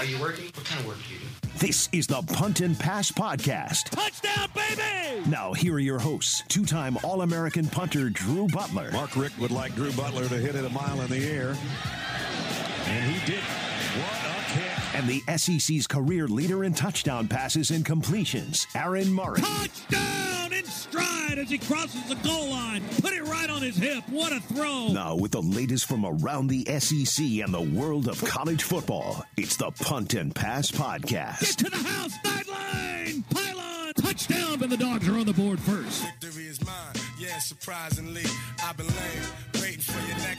Are you working? What kind of work do you do? This is the Punt and Pass Podcast. Touchdown, baby! Now, here are your hosts two time All American punter Drew Butler. Mark Richt would like Drew Butler to hit it a mile in the air. And he did. What a kick. And the SEC's career leader in touchdown passes and completions, Aaron Murray. Touchdown in stride as he crosses the goal line. Put it right on his hip. What a throw. Now, with the latest from around the SEC and the world of college football, it's the Punt and Pass Podcast. Get to the house. Sideline. Pylon. Touchdown. And the dogs are on the board first. Victory is mine, yeah, surprisingly. I've been lame, waiting for your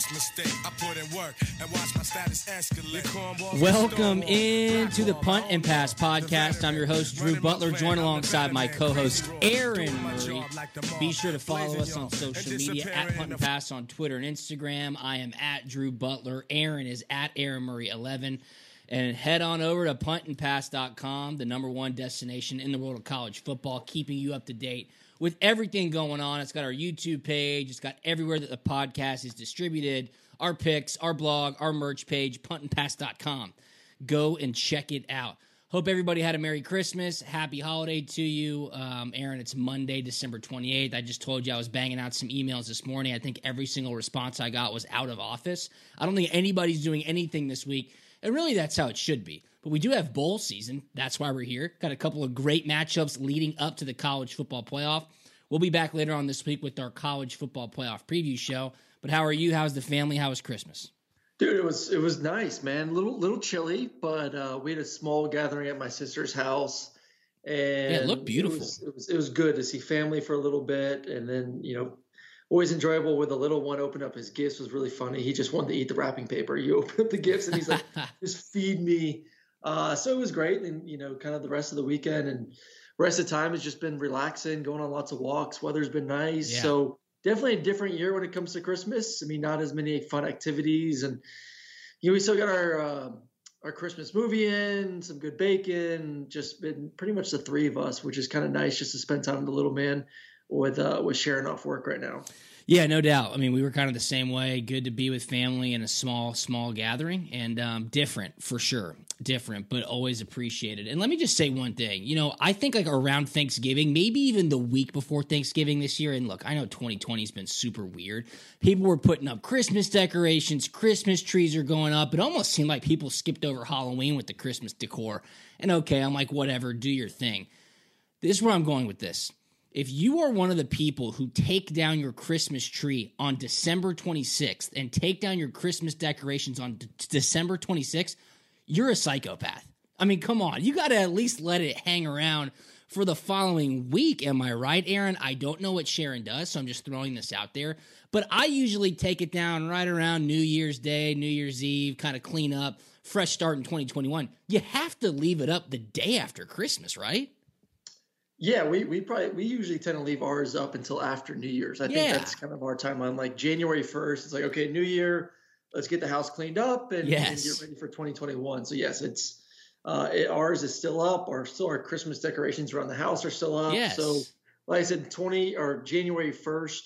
next mistake. I put in work and watch my status escalate. Welcome into the Punt and Pass podcast. I'm your host, Drew. Butler, joined alongside my co host, Aaron Murray. job like the mob. Be sure to follow us on social media at Punt and Pass on Twitter and Instagram. I am at Drew Butler. Aaron is at Aaron Murray 11. And head on over to puntandpass.com, the number one destination in the world of college football, keeping you up to date with everything going on. It's got our YouTube page, it's got everywhere that the podcast is distributed, our picks, our blog, our merch page, puntandpass.com. Go and check it out. Hope everybody had a Merry Christmas. Happy holiday to you. Um, Aaron, it's Monday, December 28th. I just told you I was banging out some emails this morning. I think every single response I got was out of office. I don't think anybody's doing anything this week. And really, that's how it should be. But we do have bowl season. That's why we're here. Got a couple of great matchups leading up to the college football playoff. We'll be back later on this week with our college football playoff preview show. But how are you? How's the family? How was Christmas? Dude, it was it was nice, man. Little little chilly, but uh, we had a small gathering at my sister's house, and it looked beautiful. It was, it was it was good to see family for a little bit, and then you know, always enjoyable with the little one open up his gifts was really funny. He just wanted to eat the wrapping paper. You open up the gifts, and he's like, "Just feed me." Uh, so it was great, and you know, kind of the rest of the weekend and rest of the time has just been relaxing, going on lots of walks. Weather's been nice, Yeah. so definitely a different year when it comes to Christmas. I mean, not as many fun activities, and you know, we still got our uh, our Christmas movie in, some good bacon. Just been pretty much the three of us, which is kind of nice just to spend time with the little man with uh, with Sharon off work right now. Yeah, no doubt. I mean, we were kind of the same way. Good to be with family in a small, small gathering, and um, different for sure. Different, but always appreciated. And let me just say one thing. You know, I think like around Thanksgiving, maybe even the week before Thanksgiving this year. And look, I know 2020 has been super weird. People were putting up Christmas decorations, Christmas trees are going up. It almost seemed like people skipped over Halloween with the Christmas decor. And okay, I'm like, whatever, do your thing. This is where I'm going with this. If you are one of the people who take down your Christmas tree on December 26th and take down your Christmas decorations on D- December 26th, you're a psychopath. I mean, come on. You got to at least let it hang around for the following week. Am I right, Aaron? I don't know what Sharon does, so I'm just throwing this out there. But I usually take it down right around New Year's Day, New Year's Eve, kind of clean up, fresh start in 2021. You have to leave it up the day after Christmas, right? Yeah, we we probably we usually tend to leave ours up until after New Year's. I think that's kind of our timeline. Like January first, it's like okay, New Year, let's get the house cleaned up and, and get ready for 2021. So yes, it's uh, it, ours is still up. Our still our Christmas decorations around the house are still up. Yes. So like I said, 20 or January 1st,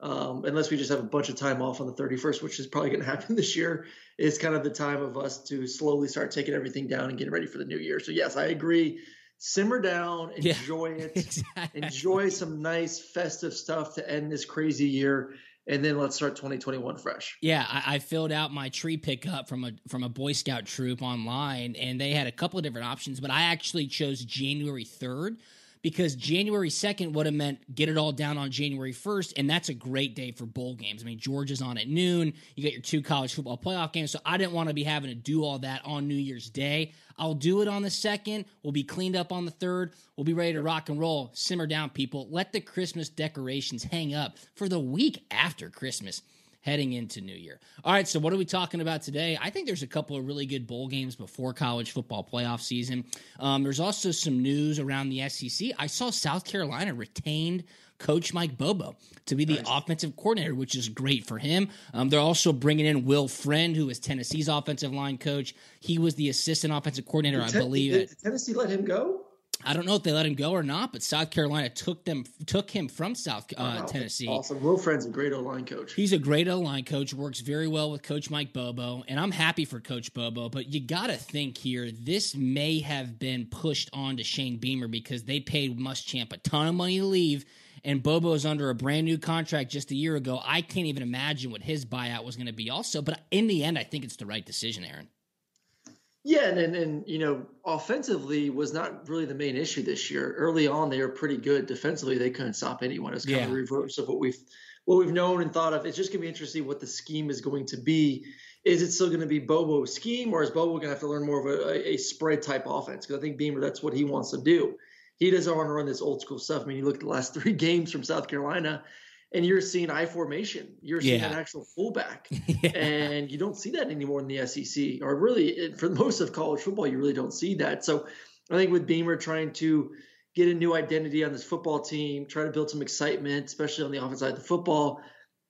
um, unless we just have a bunch of time off on the 31st, which is probably going to happen this year, is kind of the time of us to slowly start taking everything down and getting ready for the new year. So yes, I agree. Simmer down, Yeah. enjoy it Exactly. enjoy some nice festive stuff to end this crazy year and then let's start 2021 fresh Yeah, I, I filled out my tree pickup from a from a Boy Scout troop online, and they had a couple of different options, but I actually chose January third because January second would have meant get it all down on January first, and that's a great day for bowl games. I mean, Georgia's on at noon. You got your two college football playoff games, so I didn't want to be having to do all that on New Year's Day. I'll do it on the second. We'll be cleaned up on the third. We'll be ready to rock and roll. Simmer down, people. Let the Christmas decorations hang up for the week after Christmas. Heading into New Year. All right, so what are we talking about today? I think there's a couple of really good bowl games before college football playoff season. Um, there's also some news around the SEC. I saw South Carolina retained coach Mike Bobo to be the nice. offensive coordinator, which is great for him. Um, they're also bringing in Will Friend, who is Tennessee's offensive line coach. He was the assistant offensive coordinator, I believe. Did, did Tennessee let him go? I don't know if they let him go or not, but South Carolina took them took him from South uh, wow, Tennessee. Awesome. Will Friend's a great O line coach. He's a great O line coach. Works very well with Coach Mike Bobo, and I'm happy for Coach Bobo. But you got to think here, this may have been pushed on to Shane Beamer because they paid Muschamp a ton of money to leave, and Bobo is under a brand new contract just a year ago. I can't even imagine what his buyout was going to be. Also, but in the end, I think it's the right decision, Aaron. Yeah, and, and, and you know, offensively was not really the main issue this year. Early on, they were pretty good. Defensively, they couldn't stop anyone. It's kind yeah. of the reverse of what we've what we've known and thought of. It's just gonna be interesting what the scheme is going to be. Is it still going to be Bobo's scheme, or is Bobo going to have to learn more of a, a spread type offense? Because I think Beamer, that's what he wants to do. He doesn't want to run this old school stuff. I mean, you look at the last three games from South Carolina and you're seeing I formation. You're seeing yeah. an actual fullback, yeah. and you don't see that anymore in the SEC, or really for most of college football, you really don't see that. So I think with Beamer trying to get a new identity on this football team, try to build some excitement, especially on the offense side of the football,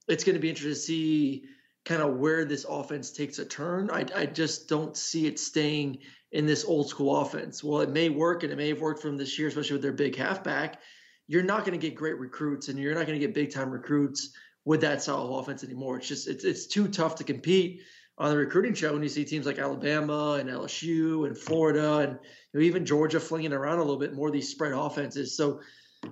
it's going to be interesting to see kind of where this offense takes a turn. I, I just don't see it staying in this old school offense. Well, it may work, and it may have worked from this year, especially with their big halfback you're not going to get great recruits and you're not going to get big time recruits with that style of offense anymore. It's just it's it's too tough to compete on the recruiting show when you see teams like Alabama and LSU and Florida and you know, even Georgia flinging around a little bit more these spread offenses. So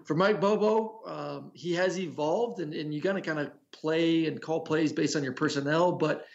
for Mike Bobo, um, he has evolved and, and you got to kind of play and call plays based on your personnel. But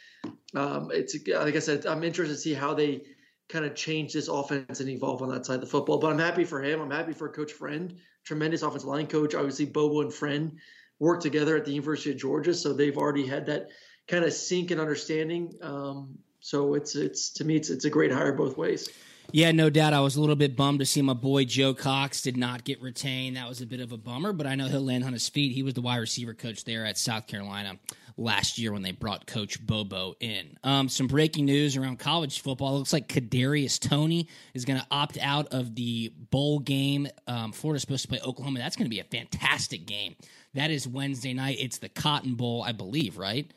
um, it's like I said, I'm interested to see how they kind of change this offense and evolve on that side of the football. But I'm happy for him. I'm happy for Coach Friend tremendous offensive line coach. Obviously, Bobo and Friend worked together at the University of Georgia, so they've already had that kind of sync and understanding. Um, so it's it's to me it's it's a great hire both ways. Yeah, no doubt. I was a little bit bummed to see my boy Joe Cox did not get retained. That was a bit of a bummer, but I know he'll land on his feet. He was the wide receiver coach there at South Carolina last year when they brought Coach Bobo in. Um, some breaking news around college football. It looks like Kadarius Toney is going to opt out of the bowl game. Um, Florida's supposed to play Oklahoma. That's going to be a fantastic game. That is Wednesday night. It's the Cotton Bowl, I believe, right?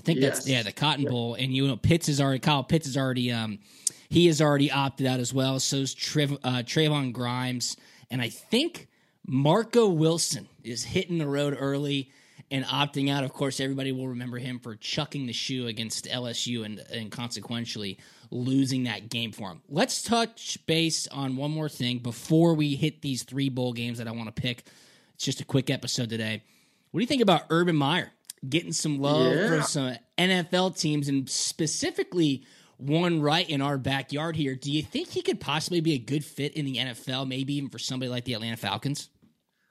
I think yes. that's yeah, the Cotton yeah. Bowl. And you know, Pitts is already Kyle Pitts is already um he has already opted out as well. So's Trev, uh, Trevon Grimes, and I think Marco Wilson is hitting the road early and opting out. Of course, everybody will remember him for chucking the shoe against LSU and, and consequentially losing that game for him. Let's touch base on one more thing before we hit these three bowl games that I want to pick. It's just a quick episode today. What do you think about Urban Meyer getting some love yeah. for some NFL teams and specifically one right in our backyard here? Do you think he could possibly be a good fit in the NFL, maybe even for somebody like the Atlanta Falcons?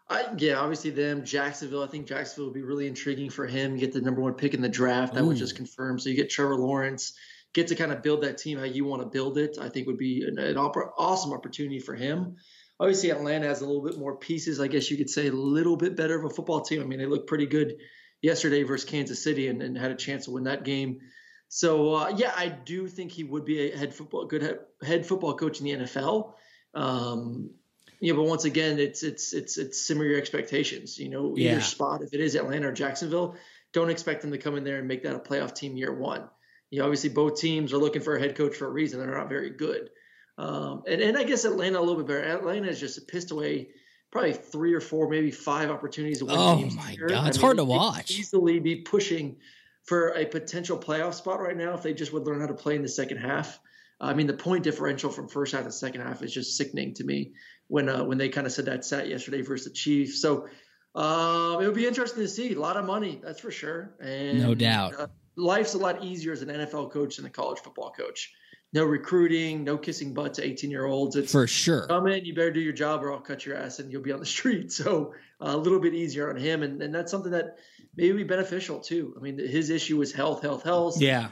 I, yeah, obviously them, Jacksonville. I think Jacksonville would be really intriguing for him. Get the number one pick in the draft. That Ooh. would just confirm. So you get Trevor Lawrence, get to kind of build that team how you want to build it. I think would be an, an awesome opportunity for him. Obviously, Atlanta has a little bit more pieces. I guess you could say a little bit better of a football team. I mean, they look pretty good yesterday versus Kansas City and, and had a chance to win that game. So uh, yeah, I do think he would be a head football good head, head football coach in the NFL. Um, yeah, but once again, it's it's it's it's simmer your expectations. You know, either yeah. spot if it is Atlanta or Jacksonville, don't expect them to come in there and make that a playoff team year one. You know, obviously both teams are looking for a head coach for a reason. They're not very good. Um, and and I guess Atlanta a little bit better. Atlanta is just pissed away probably three or four, maybe five opportunities to win oh games. My god, it's I mean, hard to watch. Easily be pushing for a potential playoff spot right now if they just would learn how to play in the second half. I mean, the point differential from first half to second half is just sickening to me when uh, when they kind of said that sat yesterday versus the Chiefs. So um, it would be interesting to see. A lot of money, that's for sure. And no doubt, uh, life's a lot easier as an NFL coach than a college football coach. No recruiting, no kissing butt to 18 year olds. It's for sure. Come in, you better do your job or I'll cut your ass and you'll be on the street. So uh, a little bit easier on him. And, and that's something that maybe be beneficial too. I mean, his issue was health, health, health. Yeah.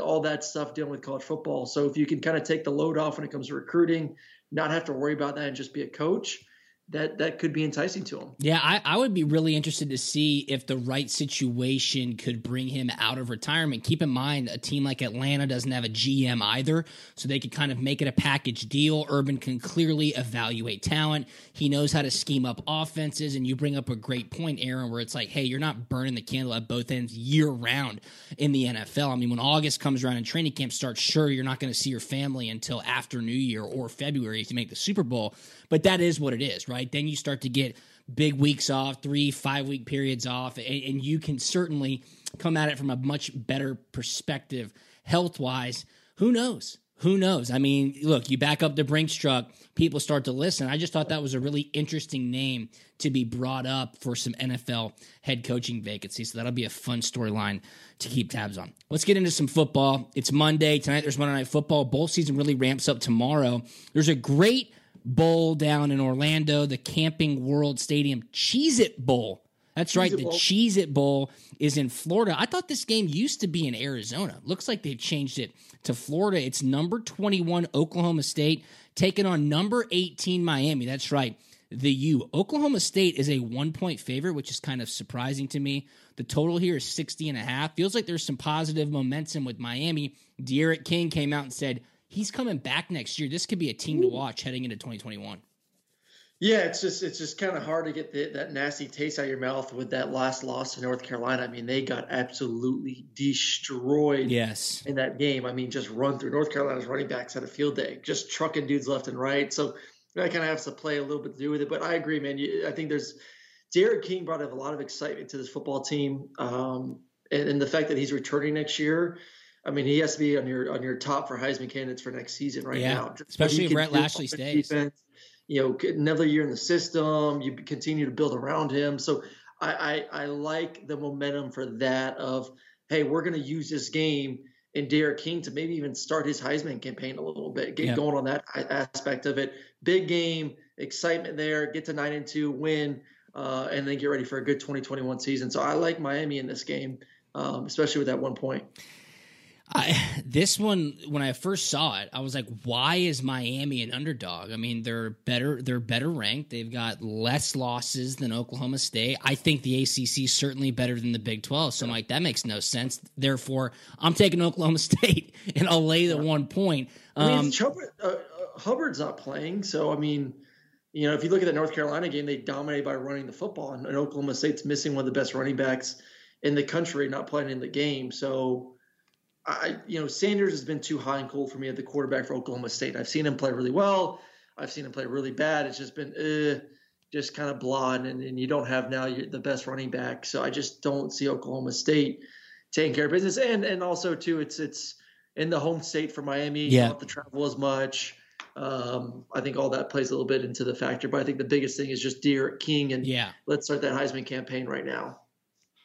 All that stuff dealing with college football. So if you can kind of take the load off when it comes to recruiting, not have to worry about that and just be a coach, that that could be enticing to him. Yeah, I, I would be really interested to see if the right situation could bring him out of retirement. Keep in mind, a team like Atlanta doesn't have a GM either, so they could kind of make it a package deal. Urban can clearly evaluate talent. He knows how to scheme up offenses, and you bring up a great point, Aaron, where it's like, hey, you're not burning the candle at both ends year round in the NFL. I mean, when August comes around and training camp starts, sure, you're not going to see your family until after New Year or February if you make the Super Bowl, but that is what it is, right? Then you start to get big weeks off, three, five week periods off, and, and you can certainly come at it from a much better perspective health wise. Who knows? Who knows? I mean, look, you back up the Brinks truck, people start to listen. I just thought that was a really interesting name to be brought up for some NFL head coaching vacancies. So that'll be a fun storyline to keep tabs on. Let's get into some football. It's Monday. Tonight there's Monday Night Football. Bowl season really ramps up tomorrow. There's a great bowl down in Orlando, the Camping World Stadium Cheez It Bowl. That's right. The Cheez It Bowl is in Florida. I thought this game used to be in Arizona. Looks like they've changed it to Florida. It's number 21 Oklahoma State taking on number 18 Miami. That's right. The U. Oklahoma State is a one point favorite, which is kind of surprising to me. The total here is 60 and a half. Feels like there's some positive momentum with Miami. D'Eriq King came out and said, he's coming back next year. This could be a team to watch heading into 2021. Yeah, it's just it's just kind of hard to get the, that nasty taste out of your mouth with that last loss to North Carolina. I mean, they got absolutely destroyed. Yes, in that game. I mean, just run through North Carolina's running backs had a field day, just trucking dudes left and right. So that kind of has to play a little bit to do with it. But I agree, man. You, I think there's D'Eriq King brought up a lot of excitement to this football team, um, and, and the fact that he's returning next year. I mean, he has to be on your on your top for Heisman candidates for next season right yeah, now. Especially if Rhett Lashlee stays. Defense, you know, another year in the system. You continue to build around him. So I I, I like the momentum for that. Of hey, we're going to use this game and D'Eriq King to maybe even start his Heisman campaign a little bit, get going on that aspect of it. Big game, excitement there. Get to nine and two, win, uh, and then get ready for a good 2021 season. So I like Miami in this game, um, especially with that one point. I, this one, when I first saw it, I was like, "Why is Miami an underdog?" I mean, they're better. They're better ranked. They've got less losses than Oklahoma State. I think the ACC is certainly better than the Big Twelve. So I'm like, that makes no sense. Therefore, I'm taking Oklahoma State, and I'll lay the one point. Um, I mean, Hubbard, uh, uh, Hubbard's not playing, so I mean, you know, if you look at the North Carolina game, they dominated by running the football, and Oklahoma State's missing one of the best running backs in the country, not playing in the game. So I, you know, Sanders has been too high and cold for me at the quarterback for Oklahoma State. I've seen him play really well. I've seen him play really bad. It's just been uh, just kind of blah, and, and you don't have now the best running back. So I just don't see Oklahoma State taking care of business. And and also too, it's it's in the home state for Miami. Yeah. You don't have to travel as much. Um, I think all that plays a little bit into the factor. But I think the biggest thing is just D'Eriq King, and yeah, let's start that Heisman campaign right now.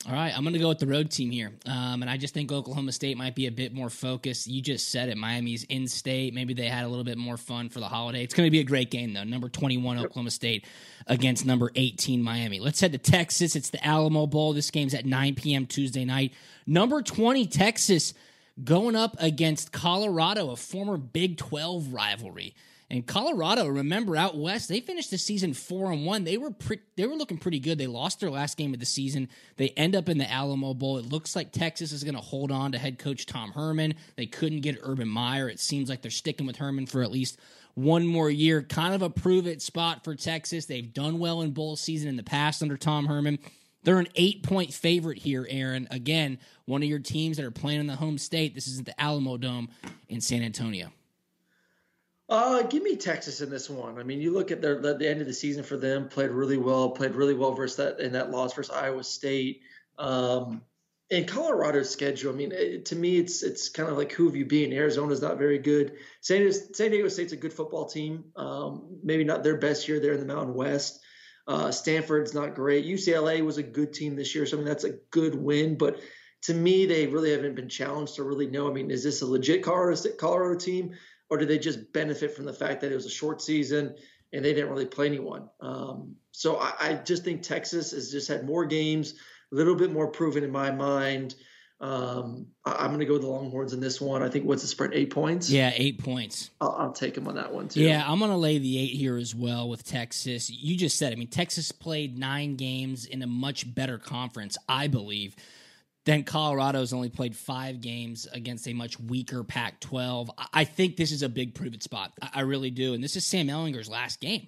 All right, I'm going to go with the road team here. Um, and I just think Oklahoma State might be a bit more focused. You just said it. Miami's in state. Maybe they had a little bit more fun for the holiday. It's going to be a great game, though. Number 21, Oklahoma State against number 18, Miami. Let's head to Texas. It's the Alamo Bowl. This game's at 9 p.m. Tuesday night. Number 20, Texas, going up against Colorado, a former Big 12 rivalry. And Colorado, remember out west, they finished the season four and one. They were pre- they were looking pretty good. They lost their last game of the season. They end up in the Alamo Bowl. It looks like Texas is going to hold on to head coach Tom Herman. They couldn't get Urban Meyer. It seems like they're sticking with Herman for at least one more year. Kind of a prove it spot for Texas. They've done well in bowl season in the past under Tom Herman. They're an eight point favorite here, Aaron. Again, one of your teams that are playing in the home state. This isn't the Alamo Dome in San Antonio. Uh, give me Texas in this one. I mean, you look at their the end of the season for them, played really well, played really well versus that in that loss versus Iowa State. Um, and Colorado's schedule, I mean, it, to me, it's it's kind of like who have you been? Arizona's not very good. San Diego, San Diego State's a good football team. Um, maybe not their best year there in the Mountain West. Uh, Stanford's not great. UCLA was a good team this year, so I mean that's a good win. But to me, they really haven't been challenged to really know. I mean, is this a legit Colorado team? Or do they just benefit from the fact that it was a short season and they didn't really play anyone? Um, so I, I, just think Texas has just had more games, a little bit more proven in my mind. Um, I, am going to go with the Longhorns in this one. I think what's the spread? Eight points. Yeah, eight points. I'll, I'll take them on that one too. Yeah, I'm going to lay the eight here as well with Texas. You just said. I mean, Texas played nine games in a much better conference, I believe. Then Colorado's only played five games against a much weaker Pac 12. I think this is a big prove it spot. I really do. And this is Sam Ehlinger's last game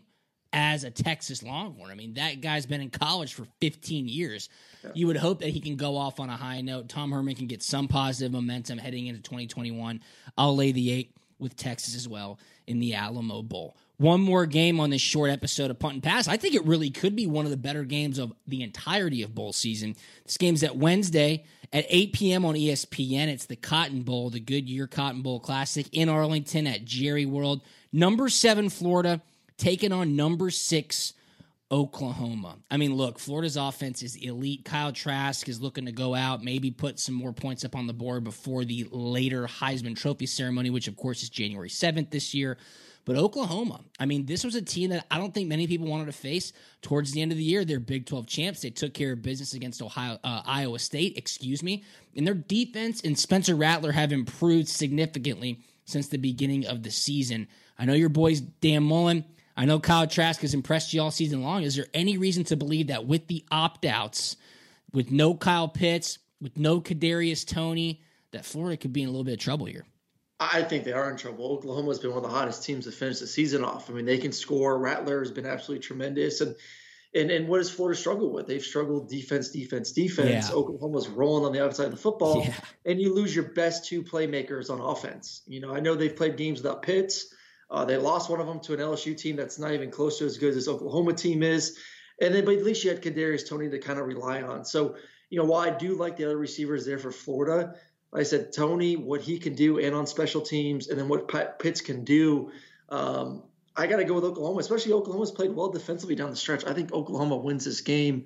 as a Texas Longhorn. I mean, that guy's been in college for 15 years. Yeah. You would hope that he can go off on a high note. Tom Herman can get some positive momentum heading into 2021. I'll lay the eight with Texas as well in the Alamo Bowl. One more game on this short episode of Punt and Pass. I think it really could be one of the better games of the entirety of bowl season. This game's at Wednesday at 8 p.m. on ESPN. It's the Cotton Bowl, the Goodyear Cotton Bowl Classic in Arlington at Jerry World. Number seven, Florida taking on number six, Oklahoma. I mean, look, Florida's offense is elite. Kyle Trask is looking to go out, maybe put some more points up on the board before the later Heisman Trophy ceremony, which of course is January 7th this year. But Oklahoma, I mean, this was a team that I don't think many people wanted to face towards the end of the year. They're Big 12 champs. They took care of business against Ohio, uh, Iowa State, excuse me. And their defense and Spencer Rattler have improved significantly since the beginning of the season. I know your boys, Dan Mullen, I know Kyle Trask has impressed you all season long. Is there any reason to believe that with the opt outs, with no Kyle Pitts, with no Kadarius Toney, that Florida could be in a little bit of trouble here? I think they are in trouble. Oklahoma's been one of the hottest teams to finish the season off. I mean, they can score. Rattler has been absolutely tremendous. And and and what does Florida struggle with? They've struggled defense, defense, defense. Yeah. Oklahoma's rolling on the outside of the football, yeah. and you lose your best two playmakers on offense. You know, I know they've played games without Pitts. Uh, they lost one of them to an LSU team that's not even close to as good as Oklahoma team is. And then, but at least you had Kadarius Toney to kind of rely on. So, you know, while I do like the other receivers there for Florida, I said Toney, what he can do, and on special teams, and then what Pitts can do. Um, I got to go with Oklahoma, especially Oklahoma's played well defensively down the stretch. I think Oklahoma wins this game,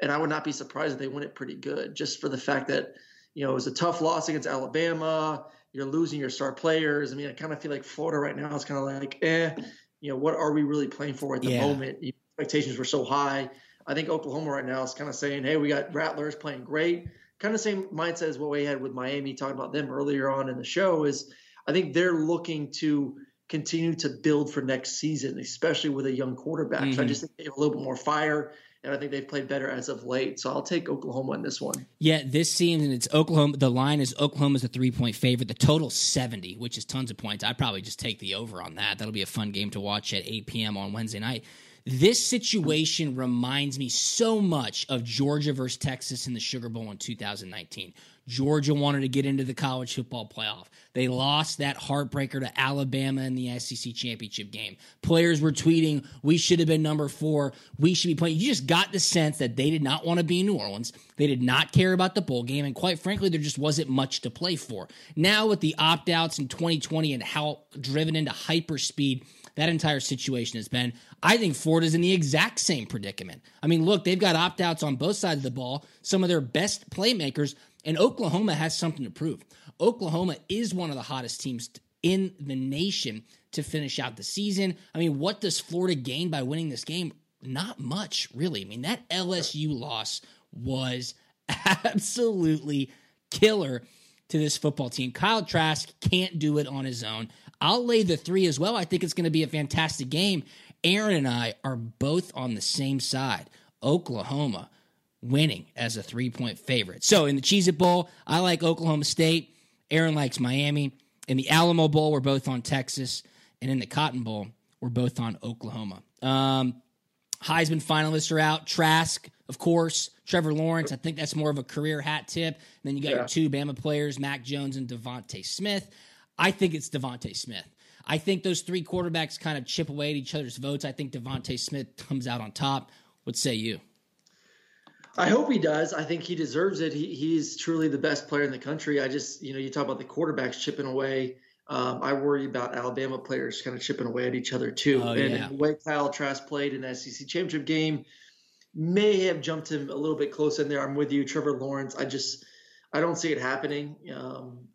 and I would not be surprised if they win it pretty good, just for the fact that you know it was a tough loss against Alabama you're losing your star players. I mean, I kind of feel like Florida right now is kind of like, eh, you know, what are we really playing for at the yeah. moment? Expectations were so high. I think Oklahoma right now is kind of saying, hey, we got Rattlers playing great. Kind of same mindset as what we had with Miami, talking about them earlier on in the show. Is I think they're looking to continue to build for next season, especially with a young quarterback. Mm-hmm. So I mm-hmm. just think they have a little bit more fire and I think they've played better as of late. So I'll take Oklahoma in this one. Yeah, this seems and it's Oklahoma. The line is Oklahoma's a three point favorite. The total seventy, which is tons of points. I'd probably just take the over on that. That'll be a fun game to watch at eight p.m. on Wednesday night. This situation reminds me so much of Georgia versus Texas in the Sugar Bowl in 2019. Georgia wanted to get into the college football playoff. They lost that heartbreaker to Alabama in the SEC championship game. Players were tweeting, we should have been number four. We should be playing. You just got the sense that they did not want to be in New Orleans. They did not care about the bowl game. And quite frankly, there just wasn't much to play for. Now, with the opt outs in 2020 and how driven into hyperspeed that entire situation has been, I think Florida's in the exact same predicament. I mean, look, they've got opt outs on both sides of the ball. Some of their best playmakers and Oklahoma has something to prove. Oklahoma is one of the hottest teams in the nation to finish out the season. I mean, what does Florida gain by winning this game? Not much, really. I mean, that LSU loss was absolutely killer to this football team. Kyle Trask can't do it on his own. I'll lay the three as well. I think it's going to be a fantastic game. Aaron and I are both on the same side. Oklahoma winning as a three point favorite. So in the Cheez It Bowl, I like Oklahoma State. Aaron likes Miami. In the Alamo Bowl, we're both on Texas. And in the Cotton Bowl, we're both on Oklahoma. Um, Heisman finalists are out. Trask, of course. Trevor Lawrence, I think that's more of a career hat tip. And then you got yeah. your two Bama players, Mac Jones and DeVonta Smith. I think it's DeVonta Smith. I think those three quarterbacks kind of chip away at each other's votes. I think DeVonta Smith comes out on top. What say you? I hope he does. I think he deserves it. He, he's truly the best player in the country. I just, you know, you talk about the quarterbacks chipping away. Um, I worry about Alabama players kind of chipping away at each other too. Oh, and yeah. the way Kyle Trask played in the SEC championship game may have jumped him a little bit close in there. I'm with you, Trevor Lawrence. I just, I don't see it happening. Um,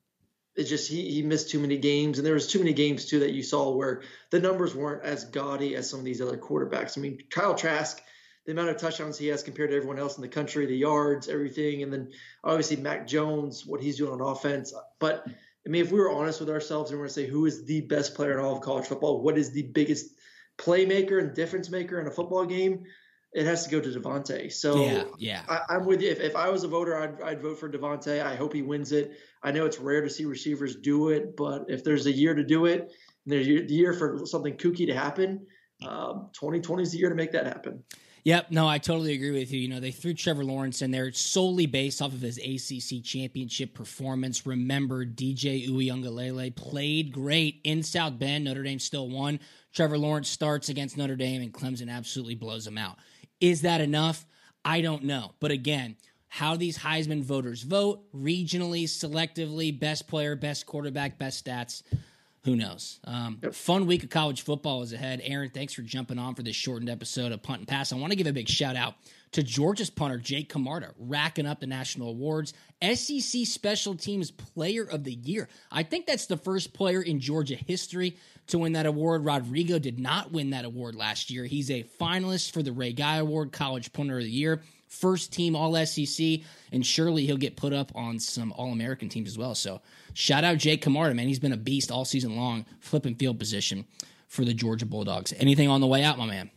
it's just he, he missed too many games, and there was too many games too that you saw where the numbers weren't as gaudy as some of these other quarterbacks. I mean, Kyle Trask the amount of touchdowns he has compared to everyone else in the country, the yards, everything, and then obviously Mac Jones, what he's doing on offense. But I mean, if we were honest with ourselves and we're to say who is the best player in all of college football, what is the biggest playmaker and difference maker in a football game? It has to go to DeVonta. So yeah, yeah. I, am with you. If, if I was a voter, I'd, I'd vote for DeVonta. I hope he wins it. I know it's rare to see receivers do it, but if there's a year to do it, and there's a year for something kooky to happen, um, 2020 is the year to make that happen. Yep, no, I totally agree with you. You know, they threw Trevor Lawrence in there solely based off of his ACC championship performance. Remember, DJ Uiagalelei played great in South Bend. Notre Dame still won. Trevor Lawrence starts against Notre Dame, and Clemson absolutely blows him out. Is that enough? I don't know. But again, how these Heisman voters vote regionally, selectively, best player, best quarterback, best stats who knows? Um, yep. Fun week of college football is ahead. Aaron, thanks for jumping on for this shortened episode of Punt and Pass. I want to give a big shout out to Georgia's punter, Jake Camarda, racking up the national awards. SEC Special Teams Player of the Year. I think that's the first player in Georgia history to win that award. Rodrigo did not win that award last year. He's a finalist for the Ray Guy Award, College Punter of the Year first team All SEC, and surely he'll get put up on some All American teams as well. So shout out Jake Camarda, man. He's been a beast all season long, flipping field position for the Georgia Bulldogs. Anything on the way out, my man?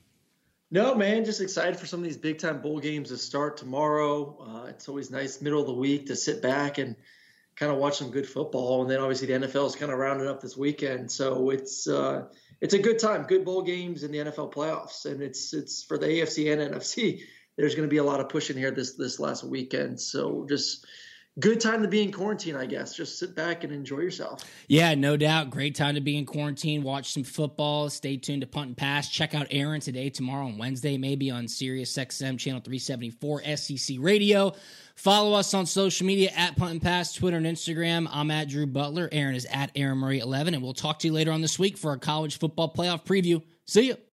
No, man, just excited for some of these big time bowl games to start tomorrow. Uh, it's always nice middle of the week to sit back and kind of watch some good football, and then obviously the NFL is kind of rounding up this weekend, so it's uh, it's a good time, good bowl games in the NFL playoffs, and it's it's for the AFC and NFC there's going to be a lot of pushing here this this last weekend. So just good time to be in quarantine, I guess. Just sit back and enjoy yourself. Yeah, no doubt. Great time to be in quarantine. Watch some football. Stay tuned to Punt and Pass. Check out Aaron today, tomorrow, and Wednesday, maybe on Sirius XM channel 374 SEC Radio. Follow us on social media at Punt and Pass, Twitter and Instagram. I'm at Drew Butler. Aaron is at Aaron Murray 11, and we'll talk to you later on this week for our college football playoff preview. See you.